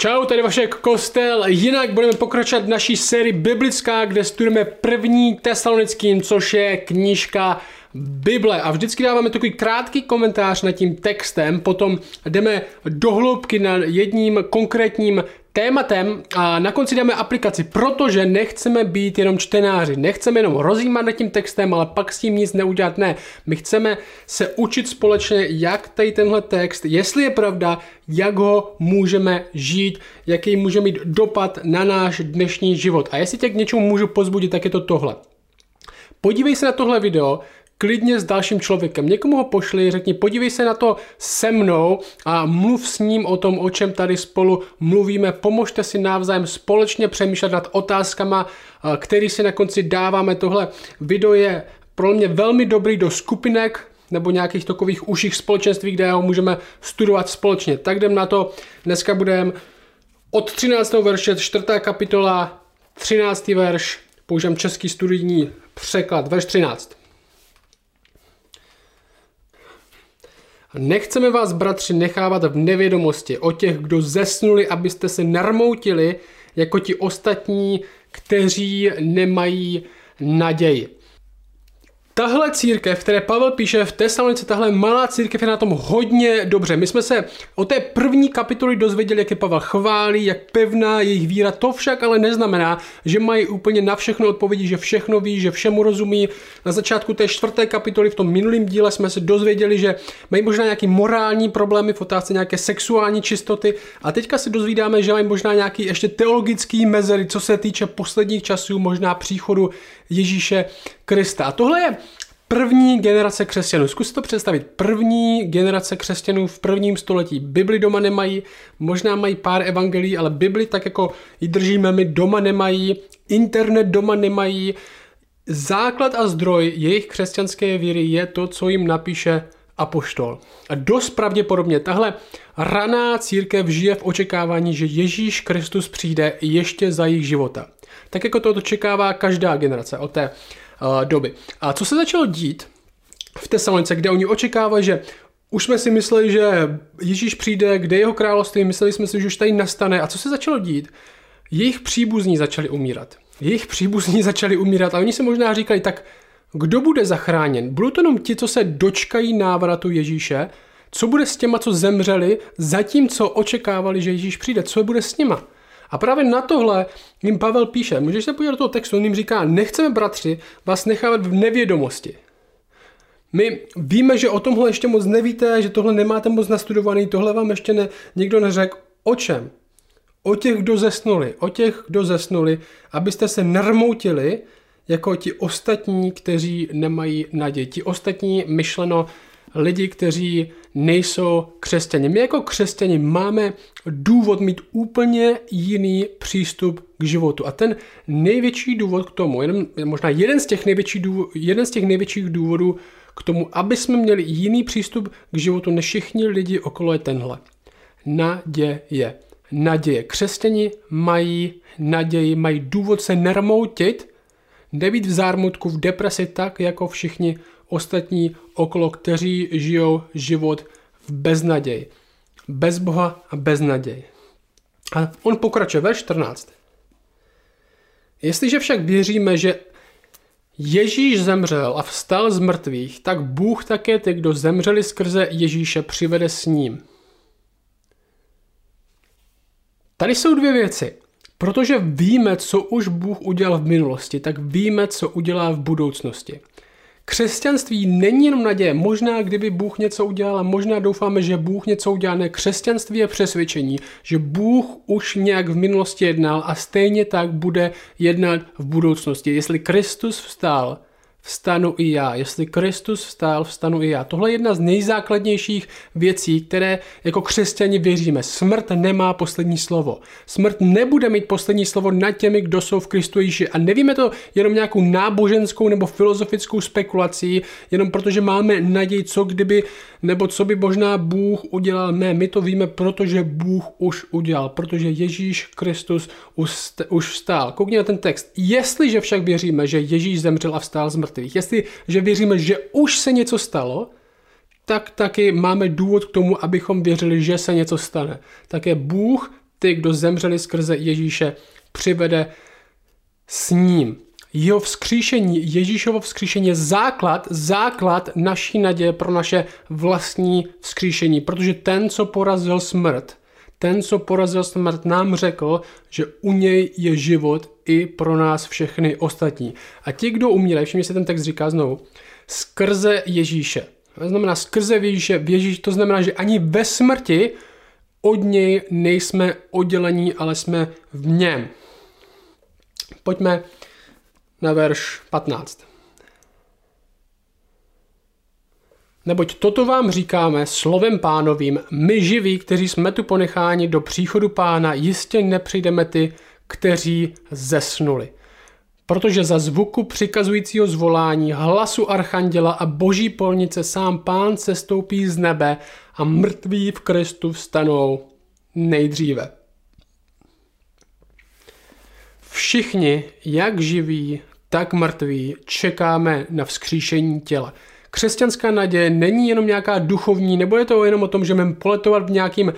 Čau, tady Vašek Kostel. Jinak budeme pokračovat v naší sérii biblická, kde studujeme první tesalonickým, což je knížka Bible. A vždycky dáváme takový krátký komentář nad tím textem, potom jdeme do hloubky nad jedním konkrétním tématem a na konci dáme aplikaci, protože nechceme být jenom čtenáři, nechceme jenom rozjímat nad tím textem, ale pak s tím nic neudělat. Ne, my chceme se učit společně, jak tady tenhle text, jestli je pravda, jak ho můžeme žít, jaký může mít dopad na náš dnešní život. A jestli tě k něčemu můžu pozbudit, tak je to tohle. Podívej se na tohle video, klidně s dalším člověkem. Někomu ho pošli, řekni, podívej se na to se mnou a mluv s ním o tom, o čem tady spolu mluvíme. Pomožte si navzájem společně přemýšlet nad otázkama, eh, který si na konci dáváme. Tohle video je pro mě velmi dobrý do skupinek, nebo nějakých takových užších společenství, kde ho můžeme studovat společně. Tak jdem na to. Dneska budeme od 13. verše, 4. kapitola, 13. verš, použijem český studijní překlad, verš 13. Nechceme vás, bratři, nechávat v nevědomosti o těch, kdo zesnuli, abyste se narmoutili jako ti ostatní, kteří nemají naději. Tahle církev, které Pavel píše v Tesalonice, tahle malá církev je na tom hodně dobře. My jsme se o té první kapitoly dozvěděli, jak je Pavel chválí, jak pevná jejich víra. To však ale neznamená, že mají úplně na všechno odpovědi, že všechno ví, že všemu rozumí. Na začátku té čtvrté kapitoly v tom minulém díle jsme se dozvěděli, že mají možná nějaké morální problémy v otázce nějaké sexuální čistoty. A teďka se dozvídáme, že mají možná nějaký ještě teologický mezery, co se týče posledních časů, možná příchodu Ježíše Krista. A tohle je první generace křesťanů. Zkuste to představit. První generace křesťanů v prvním století. Bibli doma nemají, možná mají pár evangelií, ale Bibli tak jako ji držíme my doma nemají, internet doma nemají. Základ a zdroj jejich křesťanské víry je to, co jim napíše apoštol. A dost pravděpodobně tahle raná církev žije v očekávání, že Ježíš Kristus přijde ještě za jejich života. Tak jako to očekává každá generace od té uh, doby. A co se začalo dít v Tesalonice, kde oni očekávají, že už jsme si mysleli, že Ježíš přijde, kde je jeho království, mysleli jsme si, že už tady nastane. A co se začalo dít? Jejich příbuzní začali umírat. Jejich příbuzní začali umírat a oni se možná říkali, tak kdo bude zachráněn? Budou to jenom ti, co se dočkají návratu Ježíše? Co bude s těma, co zemřeli, zatímco očekávali, že Ježíš přijde? Co bude s nima? A právě na tohle jim Pavel píše, můžeš se podívat do toho textu, on jim říká, nechceme bratři vás nechávat v nevědomosti. My víme, že o tomhle ještě moc nevíte, že tohle nemáte moc nastudovaný, tohle vám ještě ne, nikdo neřekl. O čem? O těch, kdo zesnuli, o těch, kdo zesnuli, abyste se narmoutili jako ti ostatní, kteří nemají naději. Ti ostatní myšleno lidi, kteří nejsou křesťani. My jako křesťani máme důvod mít úplně jiný přístup k životu. A ten největší důvod k tomu, jeden, možná jeden z, těch největší důvod, jeden z těch největších důvodů k tomu, aby jsme měli jiný přístup k životu než všichni lidi okolo je tenhle. Naděje. Naděje. Křesťani mají naději, mají důvod se nermoutit, nebýt v zármutku, v depresi tak, jako všichni ostatní okolo, kteří žijou život v beznaději. Bez Boha a bez naději. A on pokračuje, ve 14. Jestliže však věříme, že Ježíš zemřel a vstal z mrtvých, tak Bůh také ty, kdo zemřeli skrze Ježíše, přivede s ním. Tady jsou dvě věci. Protože víme, co už Bůh udělal v minulosti, tak víme, co udělá v budoucnosti. Křesťanství není jenom naděje. Možná, kdyby Bůh něco udělal možná doufáme, že Bůh něco udělá. Ne, křesťanství je přesvědčení, že Bůh už nějak v minulosti jednal a stejně tak bude jednat v budoucnosti. Jestli Kristus vstal, vstanu i já. Jestli Kristus vstal, vstanu i já. Tohle je jedna z nejzákladnějších věcí, které jako křesťani věříme. Smrt nemá poslední slovo. Smrt nebude mít poslední slovo nad těmi, kdo jsou v Kristu Ježíši. A nevíme to jenom nějakou náboženskou nebo filozofickou spekulací, jenom protože máme naději, co kdyby, nebo co by možná Bůh udělal. Ne, my to víme, protože Bůh už udělal, protože Ježíš Kristus už vstál. Koukni na ten text. Jestliže však věříme, že Ježíš zemřel a vstál z mrtvých. Jestliže věříme, že už se něco stalo, tak taky máme důvod k tomu, abychom věřili, že se něco stane. Také Bůh ty, kdo zemřeli skrze Ježíše, přivede s ním. Jeho vzkříšení, Ježíšovo vzkříšení je základ, základ naší naděje pro naše vlastní vzkříšení, protože ten, co porazil smrt, ten, co porazil smrt, nám řekl, že u něj je život i pro nás všechny ostatní. A ti, kdo umírají, všimně se ten text říká znovu, skrze Ježíše. To znamená skrze Ježíše, v Ježíš, to znamená, že ani ve smrti od něj nejsme oddělení, ale jsme v něm. Pojďme na verš 15. Neboť toto vám říkáme slovem pánovým, my živí, kteří jsme tu ponecháni do příchodu pána, jistě nepřijdeme ty, kteří zesnuli. Protože za zvuku přikazujícího zvolání, hlasu archanděla a boží polnice sám pán se stoupí z nebe a mrtví v Kristu vstanou nejdříve. Všichni, jak živí, tak mrtví, čekáme na vzkříšení těla křesťanská naděje není jenom nějaká duchovní, nebo je to jenom o tom, že můžeme poletovat v nějakým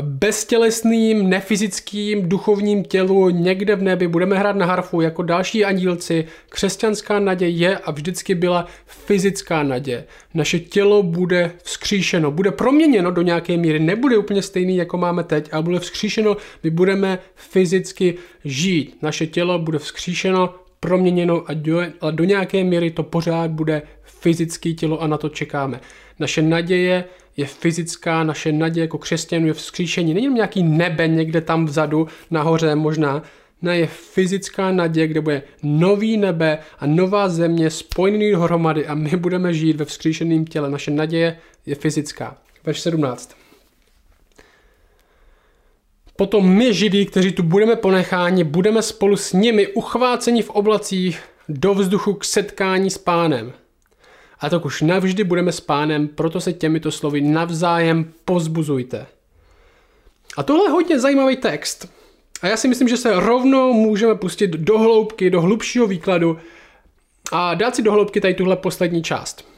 beztělesným, nefyzickým, duchovním tělu někde v nebi, budeme hrát na harfu jako další andílci. Křesťanská naděje je a vždycky byla fyzická naděje. Naše tělo bude vzkříšeno, bude proměněno do nějaké míry, nebude úplně stejný, jako máme teď, ale bude vzkříšeno, my budeme fyzicky žít. Naše tělo bude vzkříšeno, proměněno a do, a do nějaké míry to pořád bude fyzické tělo a na to čekáme. Naše naděje je fyzická, naše naděje jako křesťanů je vzkříšení. Není nějaký nebe někde tam vzadu, nahoře možná, ne, je fyzická naděje, kde bude nový nebe a nová země spojený dohromady a my budeme žít ve vzkříšeném těle. Naše naděje je fyzická. Verš 17. Potom my živí, kteří tu budeme ponecháni, budeme spolu s nimi uchváceni v oblacích do vzduchu k setkání s pánem. A tak už navždy budeme s pánem, proto se těmito slovy navzájem pozbuzujte. A tohle je hodně zajímavý text. A já si myslím, že se rovnou můžeme pustit do hloubky, do hlubšího výkladu a dát si do hloubky tady tuhle poslední část.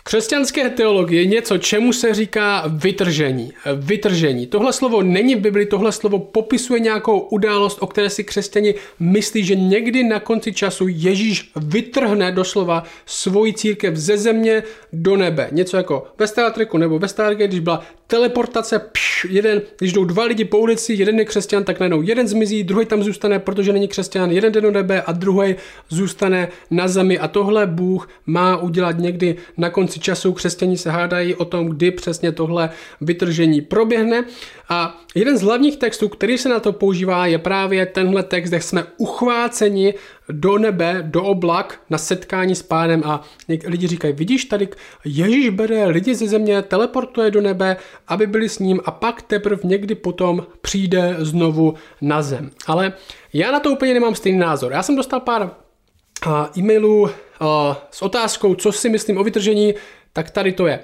V křesťanské teologii je něco, čemu se říká vytržení. Vytržení. Tohle slovo není v Bibli, tohle slovo popisuje nějakou událost, o které si křesťani myslí, že někdy na konci času Ježíš vytrhne doslova svoji církev ze země do nebe. Něco jako ve Star Treku nebo ve Stargate, když byla teleportace, pš, jeden, když jdou dva lidi po ulici, jeden je křesťan, tak najednou jeden zmizí, druhý tam zůstane, protože není křesťan, jeden jde do nebe a druhý zůstane na zemi. A tohle Bůh má udělat někdy na konci času. Křesťani se hádají o tom, kdy přesně tohle vytržení proběhne. A jeden z hlavních textů, který se na to používá, je právě tenhle text, kde jsme uchváceni do nebe, do oblak na setkání s pánem a lidi říkají, vidíš tady, Ježíš bere lidi ze země, teleportuje do nebe, aby byli s ním a pak teprve někdy potom přijde znovu na zem. Ale já na to úplně nemám stejný názor. Já jsem dostal pár e-mailů s otázkou, co si myslím o vytržení, tak tady to je.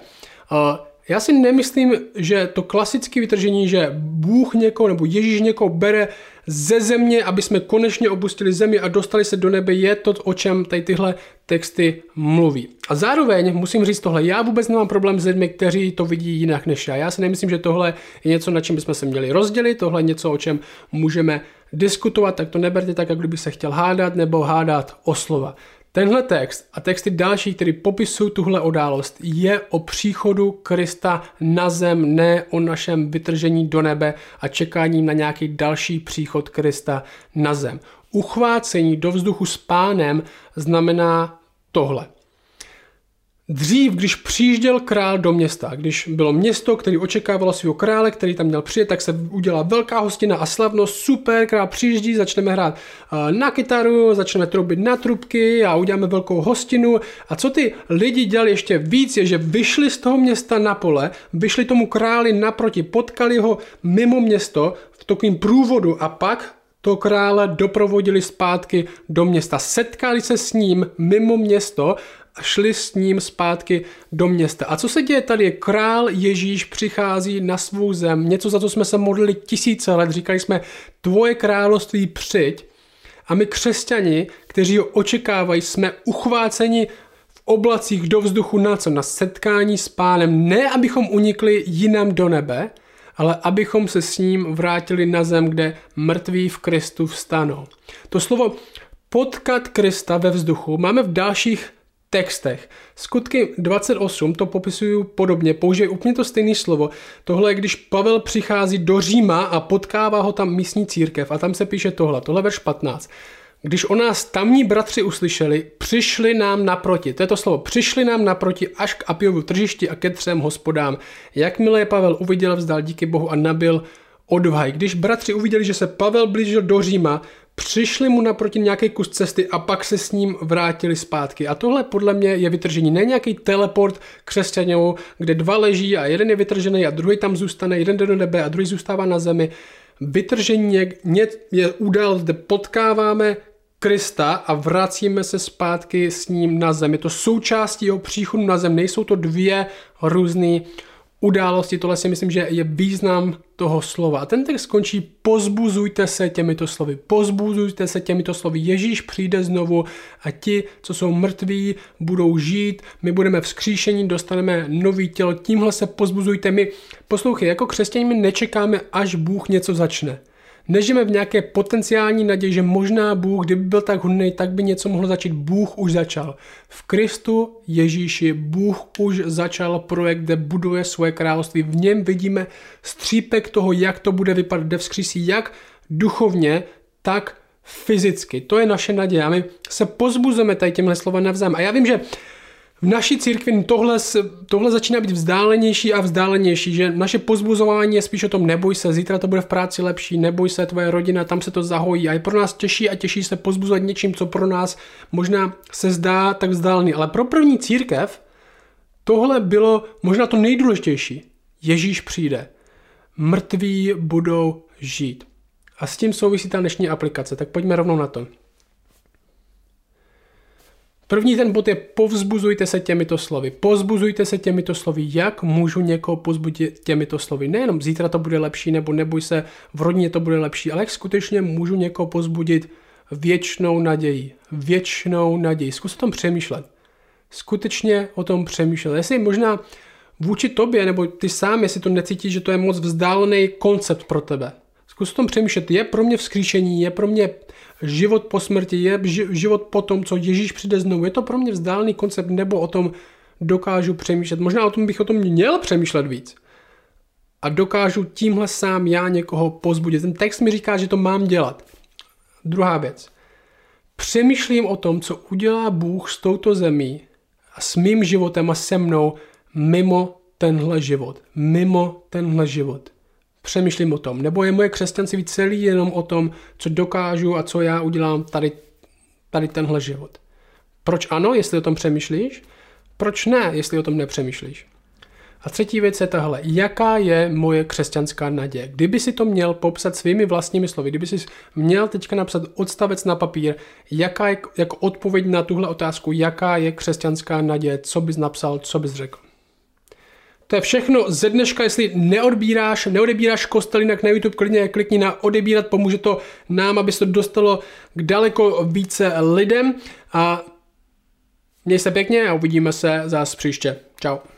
Já si nemyslím, že to klasické vytržení, že Bůh někoho nebo Ježíš někoho bere ze země, aby jsme konečně opustili zemi a dostali se do nebe, je to, o čem tady tyhle texty mluví. A zároveň musím říct tohle, já vůbec nemám problém s lidmi, kteří to vidí jinak než já. Já si nemyslím, že tohle je něco, na čem bychom se měli rozdělit, tohle je něco, o čem můžeme diskutovat, tak to neberte tak, jak kdyby se chtěl hádat nebo hádat o slova. Tenhle text a texty další, které popisují tuhle událost, je o příchodu Krista na zem, ne o našem vytržení do nebe a čekání na nějaký další příchod Krista na zem. Uchvácení do vzduchu s pánem znamená tohle. Dřív, když přijížděl král do města, když bylo město, který očekávalo svého krále, který tam měl přijet, tak se udělala velká hostina a slavnost, super, král přijíždí, začneme hrát eh, na kytaru, začneme troubit na trubky a uděláme velkou hostinu. A co ty lidi dělali ještě víc, je, že vyšli z toho města na pole, vyšli tomu králi naproti, potkali ho mimo město v takovým průvodu a pak to krále doprovodili zpátky do města. Setkali se s ním mimo město šli s ním zpátky do města. A co se děje tady? Král Ježíš přichází na svou zem, něco za co jsme se modlili tisíce let, říkali jsme, tvoje království přijď. A my křesťani, kteří ho očekávají, jsme uchváceni v oblacích do vzduchu na co? Na setkání s pánem. Ne, abychom unikli jinam do nebe, ale abychom se s ním vrátili na zem, kde mrtví v Kristu vstanou. To slovo potkat Krista ve vzduchu máme v dalších textech. Skutky 28 to popisují podobně, použije úplně to stejné slovo. Tohle je, když Pavel přichází do Říma a potkává ho tam místní církev a tam se píše tohle, tohle verš 15. Když o nás tamní bratři uslyšeli, přišli nám naproti. To je to slovo. Přišli nám naproti až k Apiovu tržišti a ke třem hospodám. Jakmile je Pavel uviděl, vzdal díky Bohu a nabil odvahy. Když bratři uviděli, že se Pavel blížil do Říma, přišli mu naproti nějaký kus cesty a pak se s ním vrátili zpátky. A tohle podle mě je vytržení. Ne nějaký teleport křesťanů, kde dva leží a jeden je vytržený a druhý tam zůstane, jeden jde do nebe a druhý zůstává na zemi. Vytržení je, je údel, kde potkáváme Krista a vracíme se zpátky s ním na zem. Je to součástí jeho příchodu na zem, nejsou to dvě různé události, tohle si myslím, že je význam toho slova. A ten text končí, pozbuzujte se těmito slovy, pozbuzujte se těmito slovy. Ježíš přijde znovu a ti, co jsou mrtví, budou žít, my budeme vzkříšení, dostaneme nový tělo, tímhle se pozbuzujte. My, poslouchej, jako křesťané my nečekáme, až Bůh něco začne. Nežijeme v nějaké potenciální naději, že možná Bůh, kdyby byl tak hodný, tak by něco mohlo začít. Bůh už začal. V Kristu Ježíši Bůh už začal projekt, kde buduje svoje království. V něm vidíme střípek toho, jak to bude vypadat, kde vzkřísí jak duchovně, tak fyzicky. To je naše naděje. A my se pozbuzujeme tady těmhle slova navzájem. A já vím, že v naší církvi tohle, tohle začíná být vzdálenější a vzdálenější, že naše pozbuzování je spíš o tom neboj se, zítra to bude v práci lepší, neboj se, tvoje rodina, tam se to zahojí a je pro nás těžší a těžší se pozbuzovat něčím, co pro nás možná se zdá tak vzdálený. Ale pro první církev tohle bylo možná to nejdůležitější. Ježíš přijde. Mrtví budou žít. A s tím souvisí ta dnešní aplikace, tak pojďme rovnou na to. První ten bod je povzbuzujte se těmito slovy. Pozbuzujte se těmito slovy. Jak můžu někoho pozbudit těmito slovy? Nejenom zítra to bude lepší, nebo neboj se, v rodině to bude lepší, ale jak skutečně můžu někoho pozbudit věčnou naději. Věčnou naději. Zkus o tom přemýšlet. Skutečně o tom přemýšlet. Jestli možná vůči tobě, nebo ty sám, jestli to necítíš, že to je moc vzdálený koncept pro tebe. Zkus tom přemýšlet. Je pro mě vzkříšení, je pro mě život po smrti, je život po tom, co Ježíš přijde znovu. Je to pro mě vzdálený koncept, nebo o tom dokážu přemýšlet. Možná o tom bych o tom měl přemýšlet víc. A dokážu tímhle sám já někoho pozbudit. Ten text mi říká, že to mám dělat. Druhá věc. Přemýšlím o tom, co udělá Bůh s touto zemí a s mým životem a se mnou mimo tenhle život. Mimo tenhle život přemýšlím o tom. Nebo je moje křesťanství celý jenom o tom, co dokážu a co já udělám tady, tady tenhle život. Proč ano, jestli o tom přemýšlíš? Proč ne, jestli o tom nepřemýšlíš? A třetí věc je tahle. Jaká je moje křesťanská naděje? Kdyby si to měl popsat svými vlastními slovy, kdyby si měl teďka napsat odstavec na papír, jaká je jako odpověď na tuhle otázku, jaká je křesťanská naděje, co bys napsal, co bys řekl? To je všechno ze dneška, jestli neodbíráš, neodebíráš kostelinak na YouTube, klidně klikni na odebírat, pomůže to nám, aby se to dostalo k daleko více lidem a měj se pěkně a uvidíme se zase příště. Ciao.